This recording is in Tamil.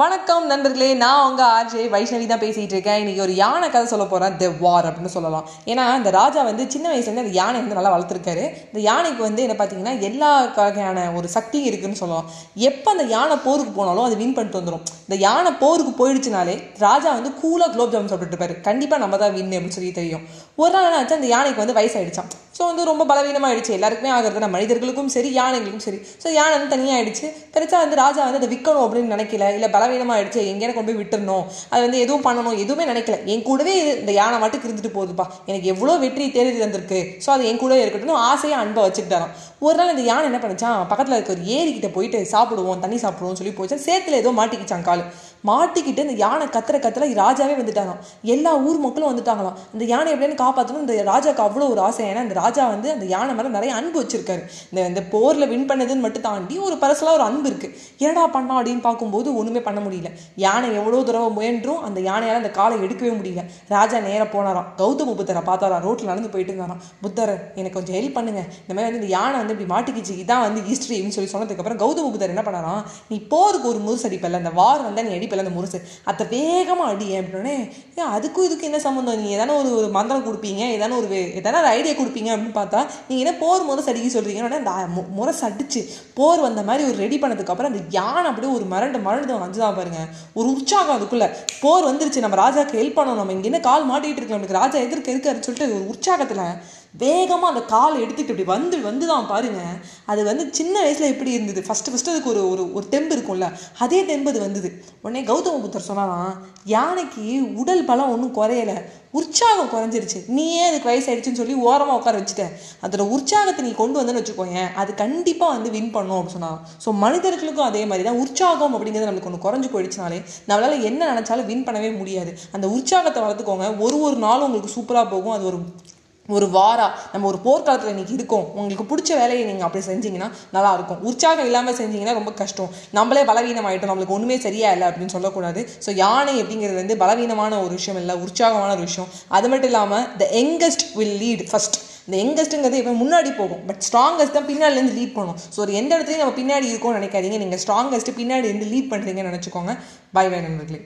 வணக்கம் நண்பர்களே நான் உங்கள் ஆர்ஜே வைஷ்ணவி தான் பேசிகிட்டு இருக்கேன். இன்றைக்கி ஒரு யானை கதை சொல்ல போகிறேன் தி வார் அப்படின்னு சொல்லலாம். ஏன்னா இந்த ராஜா வந்து சின்ன வயசுலேருந்து அந்த யானை வந்து நல்லா வளர்த்துருக்காரு. இந்த யானைக்கு வந்து என்ன பார்த்தீங்கன்னா எல்லா வகையான ஒரு சக்தி இருக்குன்னு சொல்லலாம். எப்போ அந்த யானை போருக்கு போனாலும் அது வின் பண்ணிட்டு வந்துடும் இந்த யானை போருக்கு போயிடுச்சுனாலே ராஜா வந்து கூலாக குலோப் ஜாமுன் சாப்பிட்டுட்டு இருப்பாரு. கண்டிப்பாக நம்ம தான் வின் அப்படின்னு சொல்லி தெரியும். ஒரு நாள் ஆச்சு அந்த யானைக்கு வந்து வயசாயிடுச்சான் ஸோ வந்து ரொம்ப பலவீனமாயிடுச்சு. எல்லாருக்குமே ஆகிறது நான் மனிதர்களுக்கும் சரி யானைகளுக்கும் சரி. ஸோ யானை வந்து தனியாகிடுச்சு பெருசாக வந்து ராஜா வந்து அதை விற்கணும் அப்படின்னு நினைக்கல. இல்லை பலவீனமாயிடுச்சு எங்கேயான கொண்டு போய் விட்டுறணும். அது வந்து எதுவும் பண்ணணும் எதுவுமே நினைக்கல. என் கூடவே இது இந்த யானை மட்டும் இருந்துட்டு போகுதுப்பா. எனக்கு எவ்வளோ வெற்றி தேடி தந்திருக்கு. ஸோ அது என் கூடவே இருக்கட்டும். ஆசையாக அன்பை வச்சுக்கிட்டாராம் ஒரு நாள் இந்த யானை என்ன பண்ணுச்சான் பக்கத்தில் இருக்க ஒரு ஏரிக்கிட்ட போயிட்டு சாப்பிடுவோம் தண்ணி சாப்பிடுவோம் சொல்லி போச்சு சேத்துல ஏதோ மாட்டிக்கிச்சான் கால். மாட்டிக்கிட்டு இந்த யானை கத்துற கத்துல ராஜாவே வந்துட்டாராம் எல்லா ஊர் மக்களும் வந்துட்டாங்களாம். இந்த யானை எப்படின்னு காப்பாற்றணும் இந்த ராஜாவுக்கு அவ்வளோ ஒரு ஆசை. ஏன்னா இந்த ராஜா வந்து அந்த யானை மேலே நிறைய அன்பு வச்சிருக்காரு. இந்த இந்த போரில் வின் பண்ணதுன்னு மட்டும் தாண்டி ஒரு பர்சனலாக ஒரு அன்பு இருக்கு. என்னடா பண்ணா அப்படின்னு பார்க்கும்போது ஒன்றுமே பண்ண முடியல. யானை எவ்வளோ தடவை முயன்றும் அந்த யானையால் அந்த காலை எடுக்கவே முடியல. ராஜா நேராக போனாராம். கௌதம புத்தரை பார்த்தாரா? ரோட்டில் நடந்து போயிட்டு இருந்தாராம். புத்தர் எனக்கு கொஞ்சம் ஹெல்ப் பண்ணுங்க. இந்த மாதிரி வந்து இந்த யானை வந்து இப்படி மாட்டிக்கிச்சு. இதான் வந்து ஹிஸ்ட்ரி அப்படின்னு சொல்லி சொன்னதுக்கப்புறம் கௌதம புத்தர் என்ன பண்ணாராம்? நீ போருக்கு ஒரு முருசு அடிப்பல அந்த வார் வந்தால் நீ அடிப்பல அந்த முருசு. அதை வேகமாக அடி. அப்படின்னே ஏன் அதுக்கும் இதுக்கும் என்ன சம்மந்தம் நீ எதான ஒரு ஒரு மந்திரம் கொடுப்பீங்க? ஏதான ஒரு வே- ஒரு ஐடியா கொடுப்பீங்க? அப்படின்னு பார்த்தா நீங்கள் என்ன போர் முரசு அடிக்க சொல்கிறீங்க உடனே அந்த முரசு அடிச்சு போர் வந்த மாதிரி ஒரு ரெடி பண்ணதுக்கப்புறம் அந்த யானை அப்படியே ஒரு மரண்டு மரண்டு வந்துதான் பாருங்க. ஒரு உற்சாகம் அதுக்குள்ள. போர் வந்துருச்சு. நம்ம ராஜாக்கு ஹெல்ப் பண்ணணும். நம்ம இங்கே என்ன கால் மாட்டிட்டு இருக்கோம். நம்மளுக்கு ராஜா எதிர்க்க இருக்காருன்னு சொல்லிட்டு ஒரு உற்சாகத்தில் வேகமாக அந்த கால் எடுத்துக்கிட்டு இப்படி வந்து வந்துதான் பாருங்க. அது வந்து சின்ன வயசில் எப்படி இருந்தது? ஃபஸ்ட்டு ஃபஸ்ட்டு அதுக்கு ஒரு ஒரு ஒரு தெம்பு இருக்கும்ல. அதே தெம்பு அது வந்தது. உடனே கௌதம புத்தர் சொன்னாலாம் யானைக்கு உடல் பலம் ஒன்றும் குறையல. உற்சாகம் குறைஞ்சிருச்சு. நீயே அதுக்கு வயசாயிடுச்சுன்னு சொல்லி ஓரமாக உட்கார வச்சுட்டேன் அதோட உற்சாகத்தை நீ கொண்டு வந்தேன்னு வச்சுக்கோங்க அது கண்டிப்பாக வந்து வின் பண்ணும் அப்படின்னு சொன்னாங்க ஸோ மனிதர்களுக்கும் அதே மாதிரி தான் உற்சாகம் அப்படிங்கிறது நம்மளுக்கு ஒன்று குறைஞ்சு போயிடுச்சுனாலே நம்மளால் என்ன நினச்சாலும் வின் பண்ணவே முடியாது. அந்த உற்சாகத்தை வளர்த்துக்கோங்க. ஒரு ஒரு நாளும் உங்களுக்கு சூப்பராக போகும். அது ஒரு ஒரு வாரா நம்ம ஒரு போர்க்காலத்தில் இன்னைக்கு இருக்கோம். உங்களுக்கு பிடிச்ச வேலையை நீங்கள் அப்படி செஞ்சீங்கன்னா நல்லாயிருக்கும் உற்சாகம் இல்லாமல் செஞ்சீங்கன்னா ரொம்ப கஷ்டம். நம்மளே பலவீனம் ஆகிட்டோம் நம்மளுக்கு ஒன்றுமே சரியா இல்லை அப்படின்னு சொல்லக்கூடாது. ஸோ யானை அப்படிங்கிறது வந்து பலவீனமான ஒரு விஷயம் இல்லை உற்சாகமான ஒரு விஷயம். அது மட்டும் இல்லாமல் the youngest will lead first இந்த யங்கஸ்ட்டுங்கிறது இப்போ முன்னாடி போகும். பட் ஸ்ட்ராங்கஸ்ட் தான் பின்னாடிலேருந்து லீட் பண்ணும். ஸோ ஒரு எந்த இடத்துலையும் நம்ம பின்னாடி இருக்கோம்னு நினைக்காதீங்க. நீங்கள் ஸ்ட்ராங்கஸ்ட்டு பின்னாடி இருந்து லீட் பண்ணுறீங்கன்னு நினச்சிக்கோங்க. பை பை நண்பர்களே.